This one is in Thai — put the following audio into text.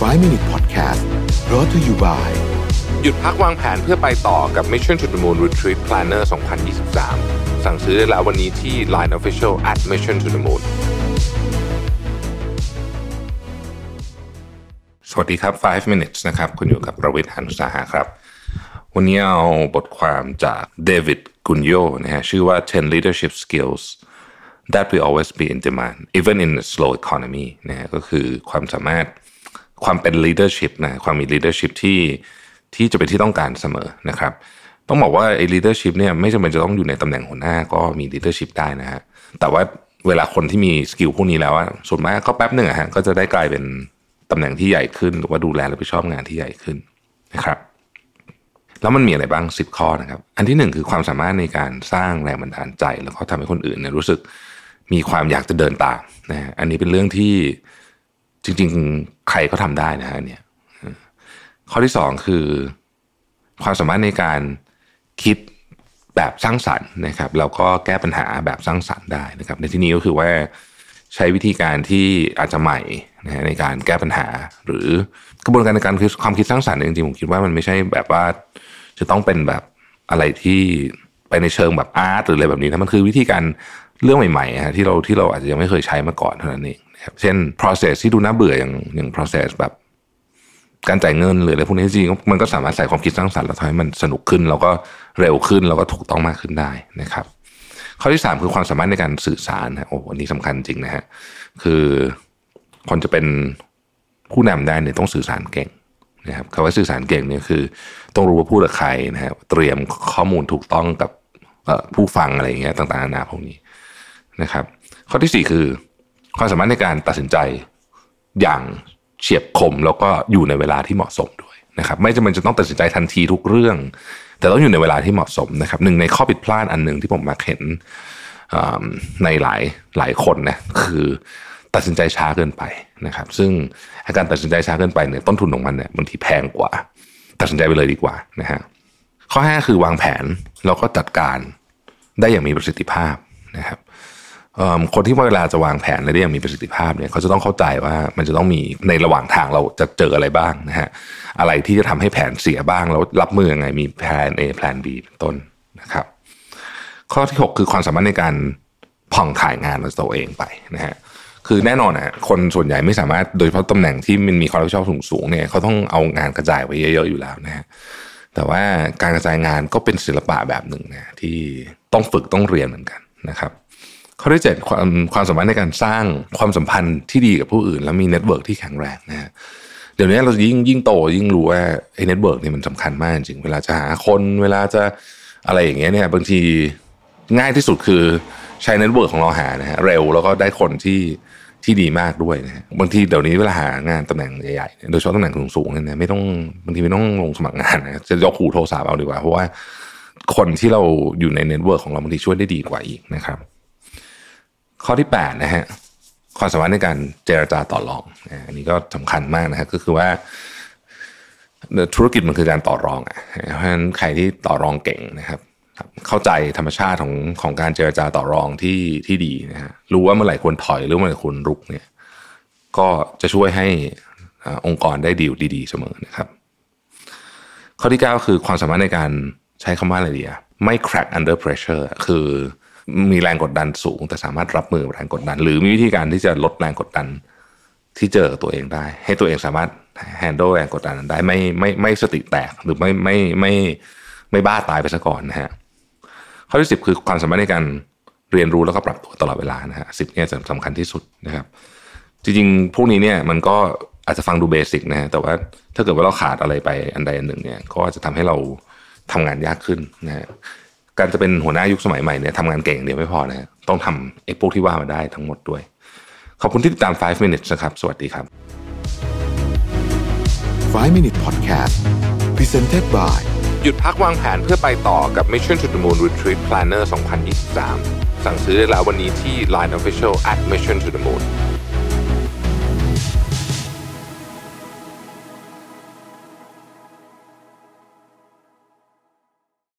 5 Minute Podcast brought to you by หยุดพักวางแผนเพื่อไปต่อกับ Mission to the Moon Retreat Planner 2023 สั่งซื้อได้แล้ววันนี้ที่ Line Official at Mission to the Moon สวัสดีครับ 5 minutes นะครับ คุณอยู่กับประวิทย์หันุสาหะครับ วันนี้เอาบทความจากเดวิดกุนโยนะฮะชื่อว่า 10 leadership skills that will always be in demand even in a slow economy นะฮะก็คือความสามารถ ความเป็น leadership นะความมี leadership ที่ที่จะเป็นที่ต้องการเสมอนะครับ ต้องบอกว่าไอ้ leadership เนี่ยไม่จำเป็นจะต้องอยู่ในตำแหน่งหัวหน้าก็มี leadership ได้นะฮะแต่ว่าเวลาคนที่มีสกิลพวกนี้แล้วอะส่วนมากก็แป๊บหนึ่งอะฮะก็จะได้กลายเป็นตำแหน่งที่ใหญ่ขึ้น หรือว่าดูแลรับผิดชอบงานที่ใหญ่ขึ้นนะครับ แล้วมันมีอะไรบ้าง 10 ข้อนะครับ อันที่หนึ่งคือความสามารถในการสร้างแรงบันดาลใจ แล้วก็ทำให้คนอื่นเนี่ยรู้สึกมีความอยากจะเดินตามนะฮะอันนี้เป็นเรื่องที่ จริง ๆ ใครก็ทำได้นะฮะเนี่ยข้อที่สองคือ ความสามารถในการคิดแบบสร้างสรรค์นะครับแล้วก็แก้ปัญหาแบบสร้างสรรค์ได้นะครับ ในที่นี้ก็คือว่าใช้วิธีการที่อาจจะใหม่นะในการแก้ปัญหา หรือกระบวนการในการคือความคิดสร้างสรรค์นะจริงๆผมคิดว่ามันไม่ใช่แบบว่า จะต้องเป็นแบบอะไรที่ไปในเชิงแบบอาร์ตหรืออะไรแบบนี้นะมันคือวิธีการเรื่องใหม่ๆฮะที่เราที่เราอาจจะยังไม่เคยใช้มาก่อนเท่านั้นเอง ครับเช่น process ที่ดูน่าเบื่ออย่างอย่าง process แบบการจ่ายเงินหรืออะไรพวกนี้จริงมันก็สามารถใส่ความคิดสร้างสรรค์แล้วทำให้มันสนุกขึ้น แล้วก็เร็วขึ้นแล้วก็ถูกต้องมากขึ้นได้นะครับ ข้อที่สามคือความสามารถในการสื่อสารนะโอ้อันนี้สำคัญจริงนะฮะคือคนจะเป็นผู้นำได้เนี่ยต้องสื่อสารเก่งนะครับคำว่าสื่อสารเก่งเนี่ยคือ ต้องรู้ว่าพูดกับใครนะฮะเตรียมข้อมูลถูกต้องกับผู้ฟังอะไรอย่างเงี้ยต่างๆนานาพวกนี้นะครับ ข้อที่สี่คือ ความสามารถในการตัดสินใจอย่างเฉียบคมแล้วก็อยู่ในเวลาที่เหมาะสมด้วยนะครับ ไม่จำเป็นจะต้องตัดสินใจทันทีทุกเรื่อง แต่ต้องอยู่ในเวลาที่เหมาะสมนะครับหนึ่งในข้อผิดพลาดอันหนึ่งที่ผมมาเห็นในหลายหลายคนนะคือตัดสินใจช้าเกินไปนะครับ ซึ่งการตัดสินใจช้าเกินไปเนี่ยต้นทุนของมันเนี่ยบางทีแพงกว่า ตัดสินใจไปเลยดีกว่านะฮะข้อห้าคือวางแผนแล้วก็จัดการได้อย่างมีประสิทธิภาพนะครับ คนที่เวลาจะวางแผนได้อย่างมีประสิทธิภาพเนี่ยเขาจะต้องเข้าใจว่ามันจะต้องมีในระหว่างทางเราจะเจออะไรบ้างนะฮะอะไรที่จะทำให้แผนเสียบ้างแล้วรับมือยังไงมีแผน A แผน B เป็นต้นนะครับ ข้อที่ 6 คือความสามารถในการผ่องถ่ายงานของตัวเองไปนะฮะคือแน่นอนนะคนส่วนใหญ่ไม่สามารถโดยเฉพาะตำแหน่งที่มันมีความรับผิดชอบสูงๆเนี่ยเขาต้องเอางานกระจายไว้เยอะ ๆอยู่แล้วนะฮะแต่ว่าการกระจายงานก็เป็นศิลปะแบบหนึ่งนะที่ต้องฝึกต้องเรียนเหมือนกันนะครับ ข้อที่เจ็ดความความสามารถในการสร้างความสัมพันธ์ที่ดีกับผู้อื่น แล้วมี network ที่แข็งแรงนะฮะเดี๋ยวนี้เรายิ่งยิ่งโตยิ่งรู้ว่าไอ้ network นี่มันสำคัญมากจริงเวลาจะหาคนเวลาจะอะไรอย่างเงี้ยเนี่ยบางทีง่ายที่สุดคือใช้ network ของเราหานะฮะเร็วแล้วก็ได้คนที่ที่ดีมากด้วยนะฮะบางทีเดี๋ยวนี้เวลาหางานตำแหน่งใหญ่ๆโดยเฉพาะตำแหน่งสูงๆเนี่ยไม่ต้องบางทีไม่ต้องลงสมัครงานนะจะยกหูโทรศัพท์เอาดีกว่าเพราะว่าคนที่เราอยู่ใน network ของเราบางทีช่วยได้ดีกว่าอีกนะครับ ข้อที่8นะฮะความสามารถในการเจรจาต่อรองอันนี้ก็สำคัญมากนะฮะก็คือว่าธุรกิจมันคือการต่อรองอะเพราะฉะนั้นใครที่ต่อรองเก่งนะครับเข้าใจธรรมชาติของของการเจรจาต่อรองที่ที่ดีนะฮะรู้ว่าเมื่อไหร่ควรถอยหรือเมื่อไหร่ควรรุกเนี่ย ก็จะช่วยให้องค์กรได้ดีลดีๆเสมอนะครับ ข้อที่ 9 คือความสามารถในการใช้คำว่าอะไรดีอะไม่ crack under pressure คือ มีแรงกดดันสูง แต่สามารถรับมือแรงกดดัน หรือมีวิธีการที่จะลดแรงกดดันที่เจอตัวเองได้ ให้ตัวเองสามารถ handle แรงกดดันได้ไม่ไม่ไม่สติแตกหรือไม่ไม่ไม่ไม่บ้าตายไปซะก่อนนะฮะข้อที่สิบคือความสามารถในการเรียนรู้แล้วก็ปรับตัวตลอดเวลานะฮะสิบเนี่ยสำคัญที่สุดนะครับ จริงๆ พวกนี้เนี่ยมันก็อาจจะฟังดู basic นะฮะแต่ว่าถ้าเกิดว่าเราขาดอะไรไปอันใดอันหนึ่งเนี่ยก็จะทำให้เราทำงานยากขึ้นนะฮะ การจะเป็นหัวหน้ายุคสมัยใหม่เนี่ยทำงานเก่งเดียวไม่พอนะต้องทำไอ้พวกที่ว่ามาได้ทั้งหมดด้วย ขอบคุณที่ติดตาม 5 minutes นะครับ สวัสดีครับ 5 Minute Podcast Presented by หยุดพักวางแผนเพื่อไปต่อกับ Mission to the Moon Retreat Planner 2023 สั่งซื้อได้แล้ววันนี้ที่ Line Official at Mission to the Moon